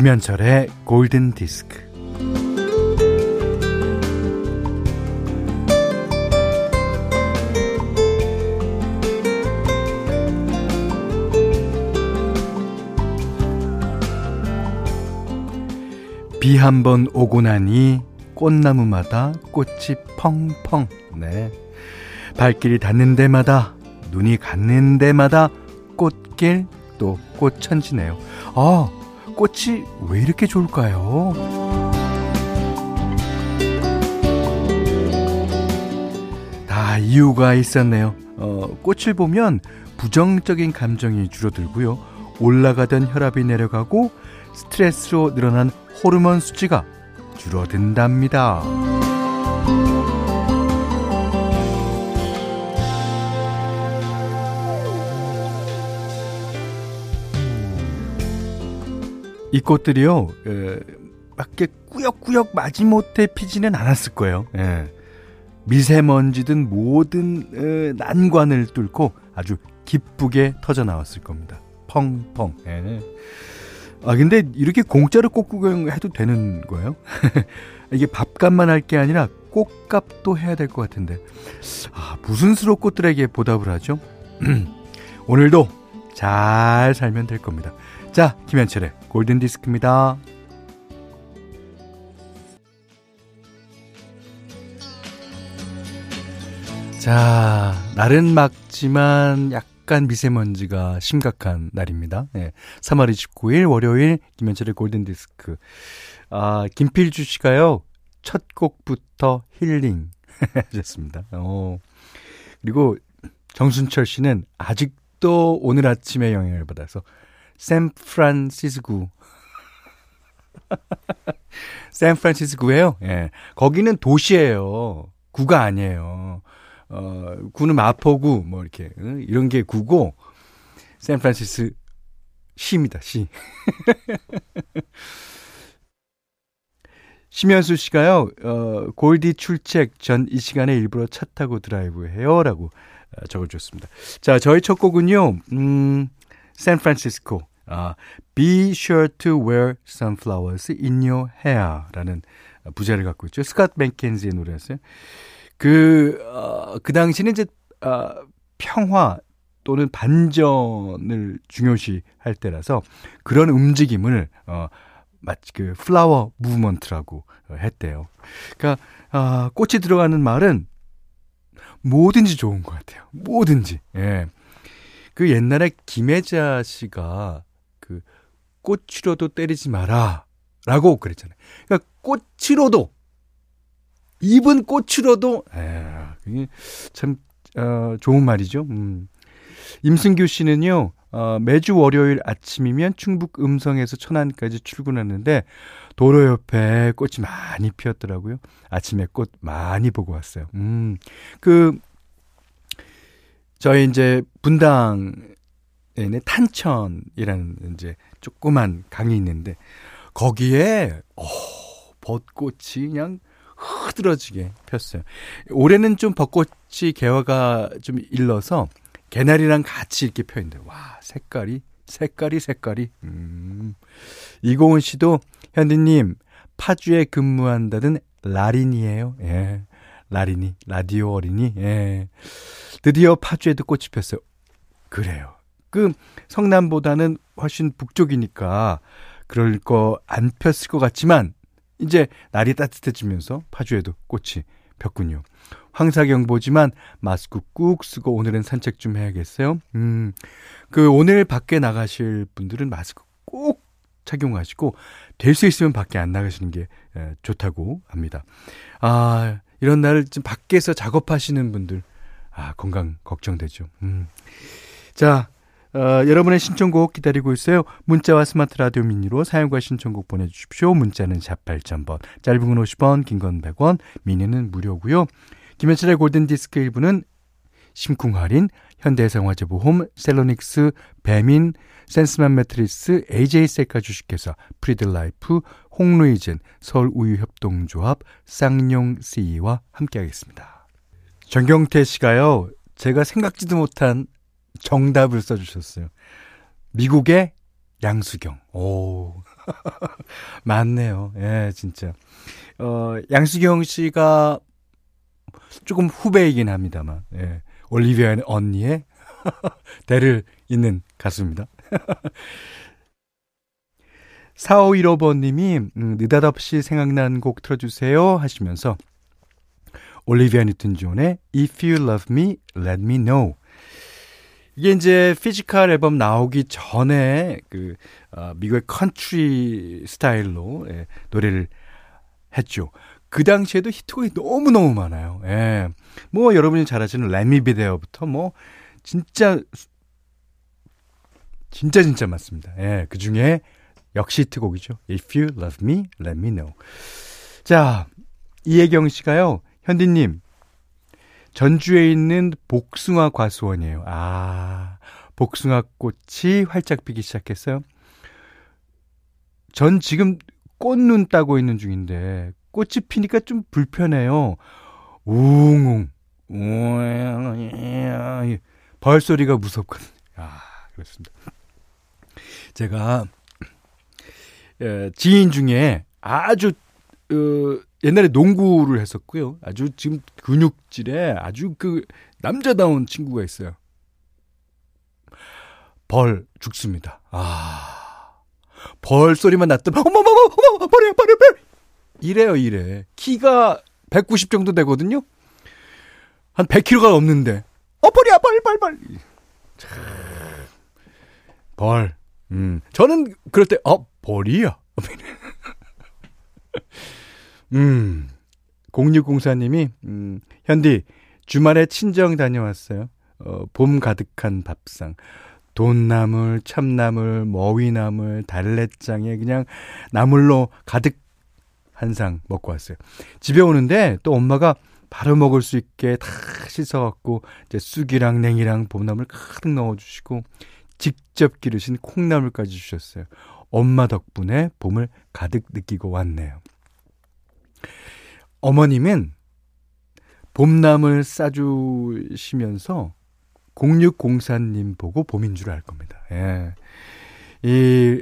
김현철의 골든 디스크. 비 한 번 오고 나니 꽃나무마다 꽃이 펑펑. 네. 발길이 닿는 데마다 눈이 갔는 데마다 꽃길 또 꽃천지네요. 아, 꽃이 왜 이렇게 좋을까요? 다 이유가 있었네요. 어, 꽃을 보면 부정적인 감정이 줄어들고요. 올라가던 혈압이 내려가고 스트레스로 늘어난 호르몬 수치가 줄어든답니다. 이 꽃들이요, 에, 밖에 꾸역꾸역 마지못해 피지는 않았을 거예요. 예. 미세먼지든 모든 에, 난관을 뚫고 아주 기쁘게 터져 나왔을 겁니다. 펑펑. 예. 아 근데 이렇게 공짜로 꽃 구경해도 되는 거예요? 이게 밥값만 할 게 아니라 꽃값도 해야 될 것 같은데 아 무슨 수로 꽃들에게 보답을 하죠? 오늘도 잘 살면 될 겁니다. 자 김현철의 골든 디스크입니다. 자, 날은 맑지만 약간 미세먼지가 심각한 날입니다. 예. 3월 29일 월요일 김현철의 골든 디스크. 아, 김필주 씨가요. 첫 곡부터 힐링 하셨습니다. 어. 그리고 정순철 씨는 아직도 오늘 아침에 영향을 받아서 샌프란시스코 샌프란시스코예요. 예. 거기는 도시예요. 구가 아니에요. 어, 구는 마포구, 뭐, 이렇게, 응? 이런 게 구고, 샌프란시스 시입니다, 시. 심현수 씨가요, 어, 골디 출첵 전 이 시간에 일부러 차 타고 드라이브 해요. 라고 어, 적어줬습니다. 자, 저희 첫 곡은요, 음, 샌프란시스코, 아, Be sure to wear sunflowers in your hair 라는 부제를 갖고 있죠. 스캇 맥켄지의 노래였어요. 그, 어, 그 당시는 이제, 어, 평화 또는 반전을 중요시 할 때라서 그런 움직임을, 어, 마치 그 플라워 무브먼트라고 했대요. 그러니까, 아, 꽃이 들어가는 말은 뭐든지 좋은 것 같아요. 뭐든지. 예. 그 옛날에 김혜자 씨가 그 꽃으로도 때리지 마라. 라고 그랬잖아요. 그러니까 꽃으로도 입은 꽃으로도 에, 참 어, 좋은 말이죠. 음. 임승규 씨는요. 어, 매주 월요일 아침이면 충북 음성에서 천안까지 출근하는데 도로 옆에 꽃이 많이 피었더라고요. 아침에 꽃 많이 보고 왔어요. 음. 그 저희 이제 분당 에 있는 탄천이라는 이제 조그만 강이 있는데 거기에 어, 벚꽃이 그냥 흐드러지게 폈어요. 올해는 좀 벚꽃이 개화가 좀 일러서 개나리랑 같이 이렇게 펴 있는데 와 색깔이 색깔이 색깔이 음. 이고은 씨도 현디님 파주에 근무한다던 라린이에요. 예. 라린이 라디오 어린이 예. 드디어 파주에도 꽃이 폈어요. 그래요. 그 성남보다는 훨씬 북쪽이니까 그럴 거 안 폈을 것 같지만 이제 날이 따뜻해지면서 파주에도 꽃이 폈군요. 황사경보지만 마스크 꾹 쓰고 오늘은 산책 좀 해야겠어요. 음, 그 오늘 밖에 나가실 분들은 마스크 꼭 착용하시고 될 수 있으면 밖에 안 나가시는 게 에, 좋다고 합니다. 아, 이런 날을 좀 밖에서 작업하시는 분들 아, 건강 걱정되죠. 음. 자, 어, 여러분의 신청곡 기다리고 있어요. 문자와 스마트 라디오 미니로 사용과 신청곡 보내주십시오. 문자는 샵 8000번, 짧은 건 50원, 긴 건 100원, 미니는 무료고요. 김현철의 골든디스크 일부는 심쿵할인, 현대해상화재보험, 셀로닉스, 배민, 센스만 매트리스, AJ셀카 주식회사, 프리들라이프, 홍루이젠, 서울우유협동조합, 쌍용CE와 함께하겠습니다. 정경태 씨가요, 제가 생각지도 못한 정답을 써주셨어요. 미국의 양수경. 오. 맞네요. 예, 진짜. 어, 양수경 씨가 조금 후배이긴 합니다만, 예. 올리비아 언니의 대를 잇는 가수입니다. 4515번님이, 음, 느닷없이 생각난 곡 틀어주세요 하시면서, 올리비아 뉴튼 존의 If You Love Me, Let Me Know 이게 이제 Physical 앨범 나오기 전에 그 어, 미국의 컨트리 스타일로 예, 노래를 했죠. 그 당시에도 히트곡이 너무너무 많아요. 예. 뭐 여러분이 잘 아시는 Let Me Be There부터 뭐 진짜 진짜 진짜 많습니다. 예. 그 중에 역시 히트곡이죠. If you love me, let me know. 자, 이혜경 씨가요. 현디님, 전주에 있는 복숭아 과수원이에요. 아, 복숭아 꽃이 활짝 피기 시작했어요. 전 지금 꽃눈 따고 있는 중인데 꽃이 피니까 좀 불편해요. 웅웅. 벌 소리가 무섭거든요. 아, 그렇습니다. 제가 지인 중에 아주 어, 옛날에 농구를 했었고요. 아주 지금 근육질에 아주 그 남자다운 친구가 있어요. 벌 죽습니다. 아. 벌 소리만 났더니 어머머머 어머 벌이야 벌이야 벌 이래요 이래 키가 190 정도 되거든요 한 100kg가 넘는데 어 벌이야 벌 음. 저는 그럴 때 어 벌이야 음. 0604님이, 음, 현디, 주말에 친정 다녀왔어요. 어, 봄 가득한 밥상. 돈나물, 참나물, 머위나물, 달래장에 그냥 나물로 가득 한 상 먹고 왔어요. 집에 오는데 또 엄마가 바로 먹을 수 있게 다 씻어갖고 이제 쑥이랑 냉이랑 봄나물 가득 넣어주시고 직접 기르신 콩나물까지 주셨어요. 엄마 덕분에 봄을 가득 느끼고 왔네요. 어머님은 봄나물 싸주시면서 0604님 보고 봄인 줄 알 겁니다. 예. 이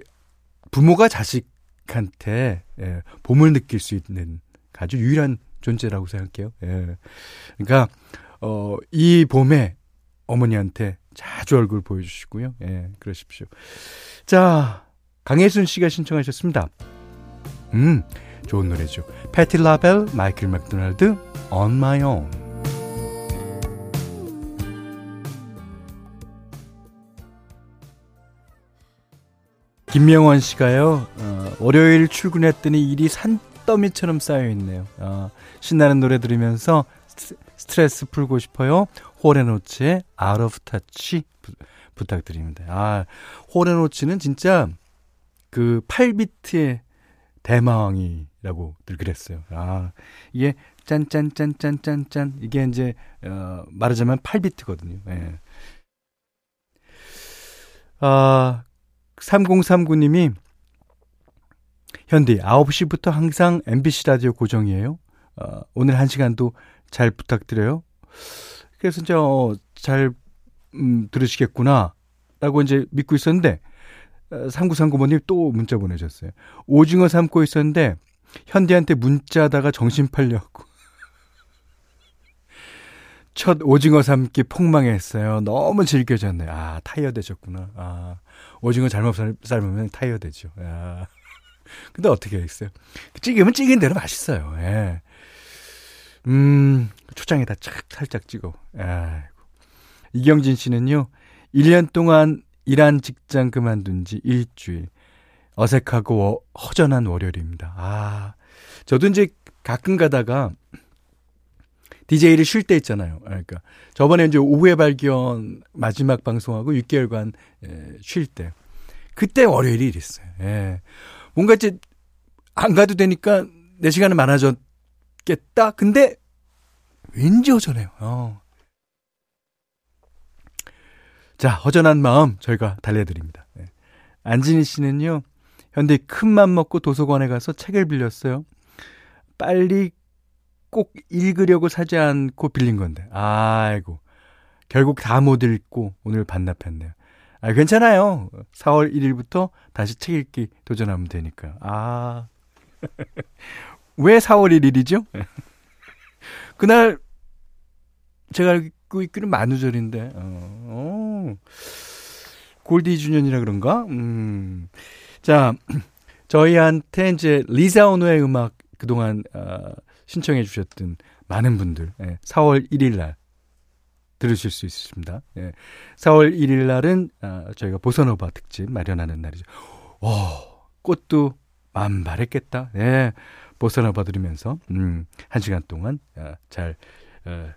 부모가 자식한테 예, 봄을 느낄 수 있는 아주 유일한 존재라고 생각해요. 예. 그러니까 어, 이 봄에 어머니한테 자주 얼굴 보여주시고요. 예, 그러십시오. 자, 강혜순 씨가 신청하셨습니다. 음, 좋은 노래죠. 패티 라벨, 마이클 맥도날드, On My Own. 김명원 씨가요, 어, 월요일 출근했더니 일이 산더미처럼 쌓여 있네요. 어, 신나는 노래 들으면서 스트레스 풀고 싶어요. 호레노츠의 Out of Touch 부, 부탁드립니다. 아, 호레노츠는 진짜 그 8비트의 대망이라고 늘 그랬어요. 아, 이게 짠짠짠짠짠짠 이게 이제 어 말하자면 8비트거든요. 예. 아, 3039님이 현디 9시부터 항상 MBC 라디오 고정이에요. 어, 오늘 1시간도 잘 부탁드려요. 그래서 이제 어, 잘 음, 들으시겠구나 라고 이제 믿고 있었는데 3939번님 또 문자 보내셨어요. 오징어 삶고 있었는데 현디한테 문자하다가 정신 팔려갖고 첫 오징어 삶기 폭망했어요. 너무 즐겨졌네요. 아 타이어 되셨구나. 아 오징어 잘못 삶으면 타이어 되죠. 아. 근데 어떻게 했어요? 찌개면 찌개인 대로 맛있어요. 예. 음 초장에다 착 살짝 찍어. 아 이경진 씨는요. 1년 동안 일한 직장 그만둔 지 일주일. 어색하고 허전한 월요일입니다. 아, 저도 이제 가끔 가다가 DJ를 쉴 때 있잖아요. 그러니까 저번에 이제 오후에 발견 마지막 방송하고 6개월간 예, 쉴 때. 그때 월요일이 이랬어요. 예. 뭔가 이제 안 가도 되니까 내 시간은 많아졌겠다. 근데 왠지 허전해요. 어. 자, 허전한 마음 저희가 달래드립니다. 네. 안진희 씨는요, 현대 큰 맘 먹고 도서관에 가서 책을 빌렸어요. 빨리 꼭 읽으려고 사지 않고 빌린 건데. 아이고. 결국 다 못 읽고 오늘 반납했네요. 아, 괜찮아요. 4월 1일부터 다시 책 읽기 도전하면 되니까. 아. 왜 4월 1일이죠? 그날 제가 알고 있기는 만우절인데, 어, 어. 골디 주년이라 그런가? 음. 자, 저희한테 이제 리사 오노의 음악 그동안 어, 신청해 주셨던 많은 분들 예, 4월 1일 날 들으실 수 있습니다. 예, 4월 1일 날은 어, 저희가 보선오바 특집 마련하는 날이죠. 오, 꽃도 만발했겠다. 예, 보선오바 들으면서 음, 한 시간 동안 어, 잘 어,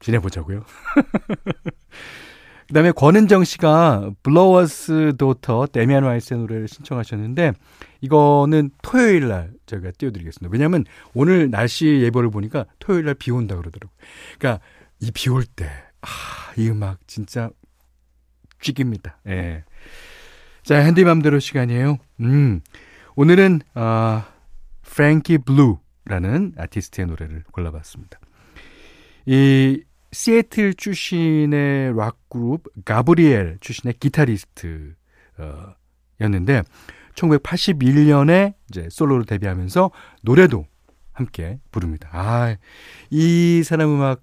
지내보자고요. 그 다음에 권은정 씨가 블로워스 도터 데미안 와이스의 노래를 신청하셨는데 이거는 토요일 날 제가 띄워드리겠습니다. 왜냐하면 오늘 날씨 예보를 보니까 토요일 날 비 온다 그러더라고요. 그러니까 이 비 올 때, 아, 이 음악 진짜 쥐깁니다. 예. 자, 현디맘대로 시간이에요. 음, 오늘은, 아, 프랭키 블루라는 아티스트의 노래를 골라봤습니다. 이 시애틀 출신의 락 그룹 가브리엘 출신의 기타리스트 어, 였는데 1981년에 이제 솔로로 데뷔하면서 노래도 함께 부릅니다. 아, 이 사람 음악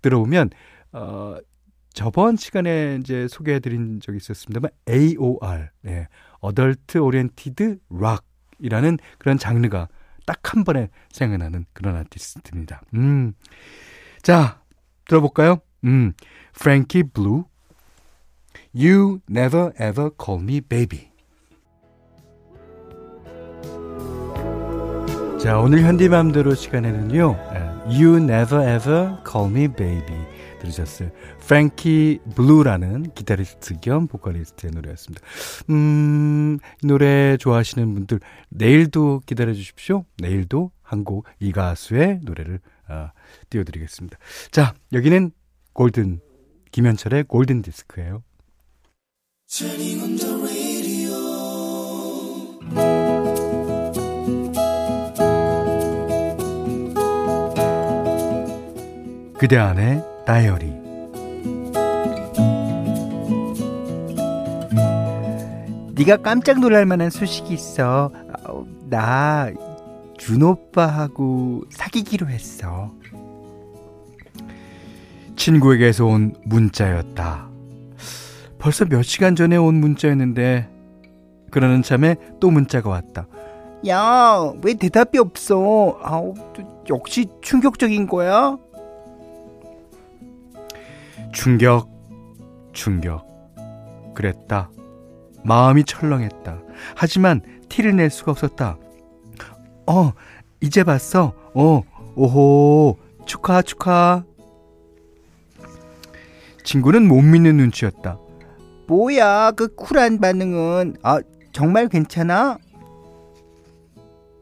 들어보면 어 저번 시간에 이제 소개해 드린 적이 있었습니다만 AOR, 네. Adult Oriented Rock이라는 그런 장르가 딱 한 번에 생각나는 그런 아티스트입니다. 음. 자, 들어볼까요? 음, Frankie Blue, You Never Ever Call Me Baby. 자, 오늘 현디맘대로 시간에는요, You Never Ever Call Me Baby 들으셨어요. 프랭키 블루라는 기타리스트 겸 보컬리스트의 노래였습니다. 음, 노래 좋아하시는 분들, 내일도 기다려 주십시오. 내일도 한 곡 이 가수의 노래를 아, 띄워드리겠습니다. 자, 여기는 골든, 김현철의 골든 디스크예요. 그대 안의 다이어리 네가 깜짝 놀랄 만한 소식이 있어. 나 준오빠하고 사귀기로 했어. 친구에게서 온 문자였다. 벌써 몇 시간 전에 온 문자였는데 그러는 참에 또 문자가 왔다. 야, 왜 대답이 없어? 아우, 역시 충격적인 거야? 충격, 충격. 그랬다. 마음이 철렁했다. 하지만 티를 낼 수가 없었다. 어, 이제 봤어. 어, 오호, 축하, 축하. 친구는 못 믿는 눈치였다. 뭐야, 그 쿨한 반응은. 아, 정말 괜찮아?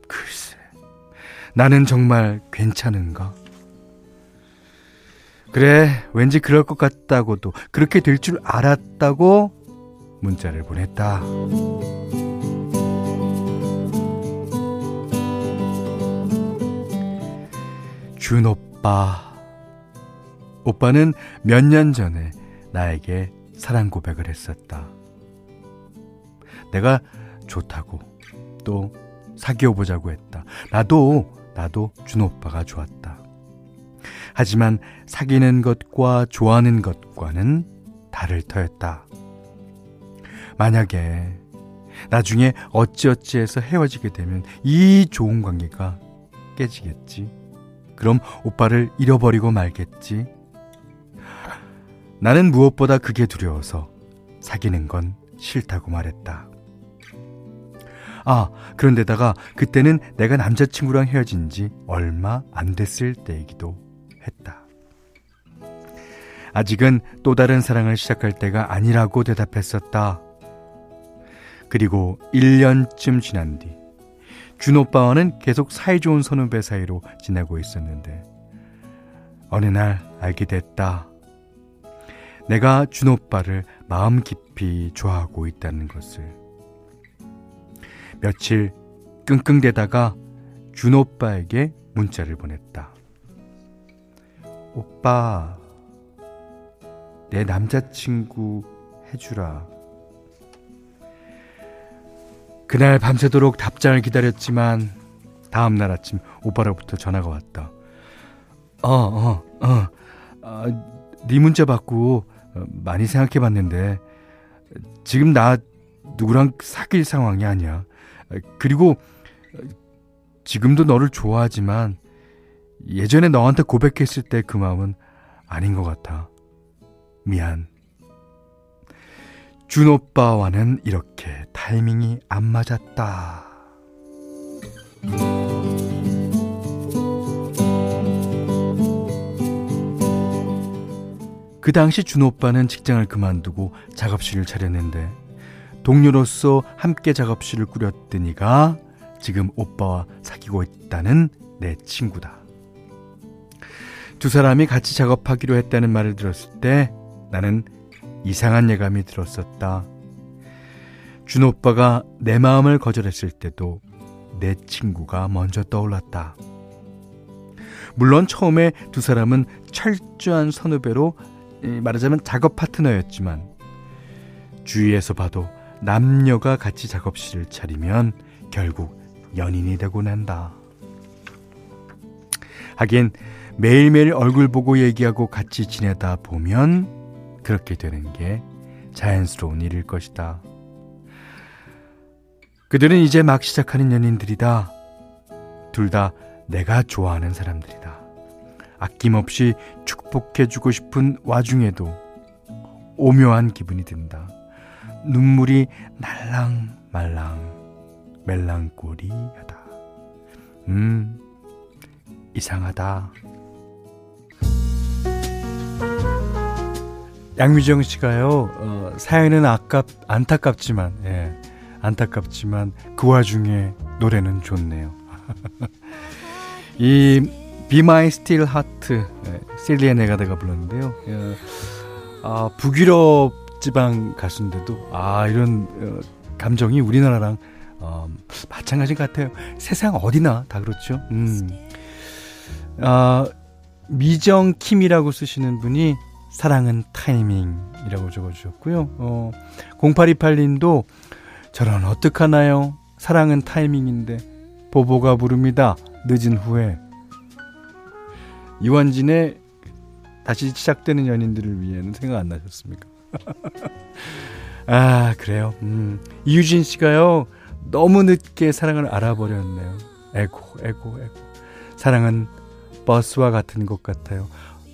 글쎄, 나는 정말 괜찮은가? 그래, 왠지 그럴 것 같다고도, 그렇게 될 줄 알았다고 문자를 보냈다. 준 오빠. 오빠는 몇 년 전에 나에게 사랑 고백을 했었다. 내가 좋다고 또 사귀어 보자고 했다. 나도 나도 준 오빠가 좋았다. 하지만 사귀는 것과 좋아하는 것과는 다를 터였다. 만약에 나중에 어찌어찌해서 헤어지게 되면 이 좋은 관계가 깨지겠지. 그럼 오빠를 잃어버리고 말겠지. 나는 무엇보다 그게 두려워서 사귀는 건 싫다고 말했다. 아, 그런데다가 그때는 내가 남자친구랑 헤어진 지 얼마 안 됐을 때이기도 했다. 아직은 또 다른 사랑을 시작할 때가 아니라고 대답했었다. 그리고 1년쯤 지난 뒤, 준 오빠와는 계속 사이좋은 선후배 사이로 지내고 있었는데, 어느 날 알게 됐다. 내가 준 오빠를 마음 깊이 좋아하고 있다는 것을. 며칠 끙끙대다가 준 오빠에게 문자를 보냈다. 오빠, 내 남자친구 해주라. 그날 밤새도록 답장을 기다렸지만 다음 날 아침 오빠로부터 전화가 왔다. 어, 어, 어. 아, 네 문자 받고 어, 많이 생각해 봤는데 지금 나 누구랑 사귈 상황이 아니야. 그리고 지금도 너를 좋아하지만 예전에 너한테 고백했을 때 그 마음은 아닌 것 같아. 미안. 준 오빠와는 이렇게 타이밍이 안 맞았다. 그 당시 준 오빠는 직장을 그만두고 작업실을 차렸는데 동료로서 함께 작업실을 꾸렸더니가 지금 오빠와 사귀고 있다는 내 친구다. 두 사람이 같이 작업하기로 했다는 말을 들었을 때 나는 이상한 예감이 들었었다. 준 오빠가 내 마음을 거절했을 때도 내 친구가 먼저 떠올랐다. 물론 처음에 두 사람은 철저한 선후배로 말하자면 작업 파트너였지만 주위에서 봐도 남녀가 같이 작업실을 차리면 결국 연인이 되고 난다. 하긴 매일매일 얼굴 보고 얘기하고 같이 지내다 보면 그렇게 되는 게 자연스러운 일일 것이다. 그들은 이제 막 시작하는 연인들이다. 둘 다 내가 좋아하는 사람들이다. 아낌없이 축복해주고 싶은 와중에도 오묘한 기분이 든다. 눈물이 날랑 말랑 멜랑꼬리하다. 음, 이상하다. 양미정 씨가요, 어, 사연은 아깝, 안타깝지만, 예, 안타깝지만, 그 와중에 노래는 좋네요. 이, Be My Still Heart, 예, 실리아 네가다가 불렀는데요. 예, 아, 북유럽 지방 가수인데도, 아, 이런, 어, 감정이 우리나라랑, 어, 마찬가지 같아요. 세상 어디나 다 그렇죠. 음. 아, 미정킴이라고 쓰시는 분이 사랑은 타이밍이라고 적어주셨고요. 어, 0828님도 저런 어떡하나요? 사랑은 타이밍인데 보보가 부릅니다. 늦은 후에 이완진의 다시 시작되는 연인들을 위해는 생각 안 나셨습니까? 아 그래요. 음, 이유진 씨가요 너무 늦게 사랑을 알아버렸네요. 에고 에고 에고 사랑은 버스와 같은 것 같아요.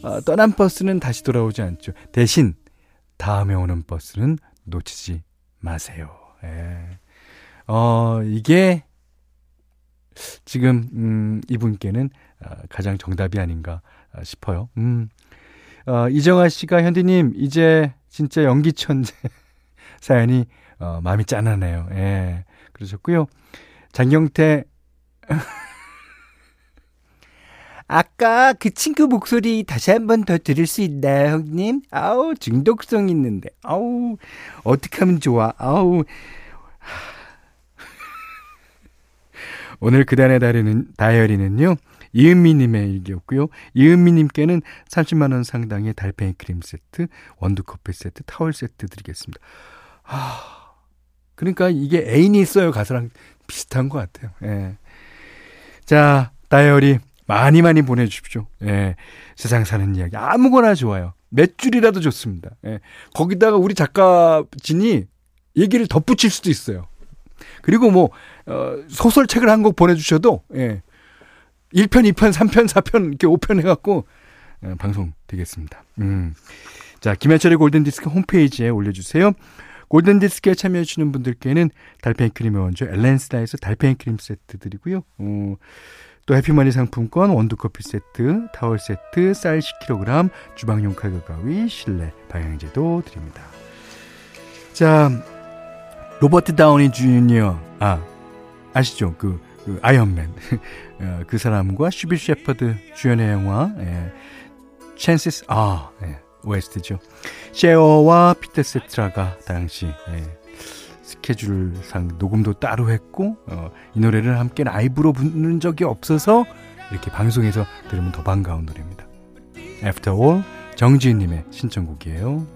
어, 떠난 버스는 다시 돌아오지 않죠. 대신 다음에 오는 버스는 놓치지 마세요. 예. 어, 이게 지금 음, 이분께는 어, 가장 정답이 아닌가 어, 싶어요. 음. 어, 이정아 씨가 현디님 이제 진짜 연기 천재 사연이 어, 마음이 짠하네요. 예. 그러셨고요. 장경태 아까 그 친구 목소리 다시 한 번 더 들을 수 있나요, 형님? 아우, 중독성 있는데. 아우, 어떻게 하면 좋아. 아우. 오늘 그단의 다리는, 다이어리는요, 이은미님의 일기였고요. 이은미님께는 30만원 상당의 달팽이 크림 세트, 원두커피 세트, 타월 세트 드리겠습니다. 아, 그러니까 이게 애인이 있어요. 가수랑 비슷한 것 같아요. 예. 자, 다이어리. 많이 많이 보내주십시오. 예. 세상 사는 이야기. 아무거나 좋아요. 몇 줄이라도 좋습니다. 예. 거기다가 우리 작가진이 얘기를 덧붙일 수도 있어요. 그리고 뭐, 어, 소설책을 한 곡 보내주셔도, 예. 1편, 2편, 3편, 4편, 이렇게 5편 해갖고, 예, 방송 되겠습니다. 음. 자, 김현철의 골든디스크 홈페이지에 올려주세요. 골든디스크에 참여해주시는 분들께는 달팽이 크림의 원조 엘렌스다에서 달팽이 크림 세트 드리고요. 어, 또 해피머니 상품권, 원두커피 세트, 타월 세트, 쌀 10kg, 주방용 칼과 가위, 실내 방향제도 드립니다. 자, 로버트 다우니 주니어, 아, 아시죠? 그, 그 아이언맨. 어, 그 사람과 시빌 셰퍼드 주연의 영화, 예, Chances Are, 예, OST죠. 셰어와 피터 세테라가 당시, 예, 스케줄상 녹음도 따로 했고 어, 이 노래를 함께 라이브로 부른 적이 없어서 이렇게 방송에서 들으면 더 반가운 노래입니다. After All 정지은님의 신청곡이에요.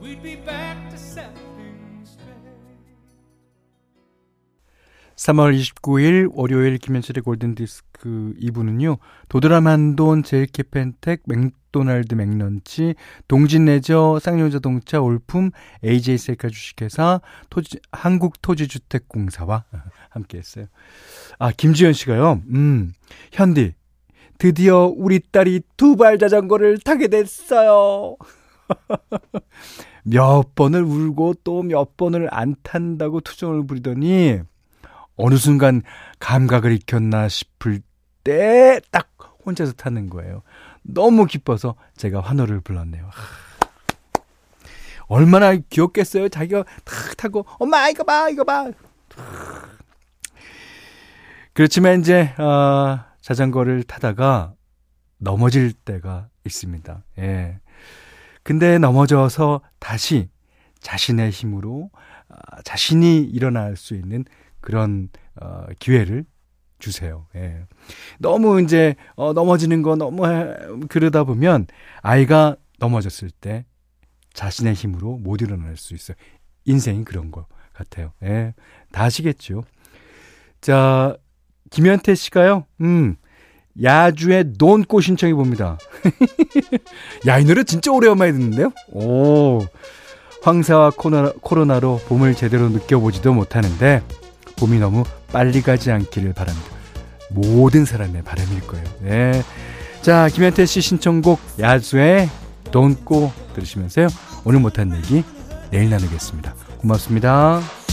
3월 29일 월요일 김현철의 골든디스크 2부는요. 도드라만돈, 제일캐펜텍, 맥도날드 맥런치, 동진레저, 쌍용자동차, 올품, AJ셀카 주식회사, 토지, 한국토지주택공사와 함께했어요. 아 김지현 씨가요. 음 현디 드디어 우리 딸이 두 발 자전거를 타게 됐어요. 몇 번을 울고 또 몇 번을 안 탄다고 투정을 부리더니 어느 순간 감각을 익혔나 싶을 때 딱 혼자서 타는 거예요. 너무 기뻐서 제가 환호를 불렀네요. 얼마나 귀엽겠어요. 자기가 탁 타고 엄마 이거 봐 이거 봐. 그렇지만 이제 어, 자전거를 타다가 넘어질 때가 있습니다. 예. 근데 넘어져서 다시 자신의 힘으로 어, 자신이 일어날 수 있는 그런 어, 기회를 주세요. 예. 너무 이제 어, 넘어지는 거 너무 해, 그러다 보면 아이가 넘어졌을 때 자신의 힘으로 못 일어날 수 있어요. 인생이 그런 것 같아요. 예. 다 아시겠죠? 자, 김현태 씨가요. 음. 야주의 논꽃 신청해 봅니다. 야, 이 노래 진짜 오래간만에 듣는데요? 오. 황사와 코로나, 코로나로 봄을 제대로 느껴보지도 못하는데 봄이 너무 빨리 가지 않기를 바랍니다. 모든 사람의 바람일 거예요. 네. 자, 김현태 씨 신청곡 야수의 Go 들으시면서요. 오늘 못한 얘기 내일 나누겠습니다. 고맙습니다.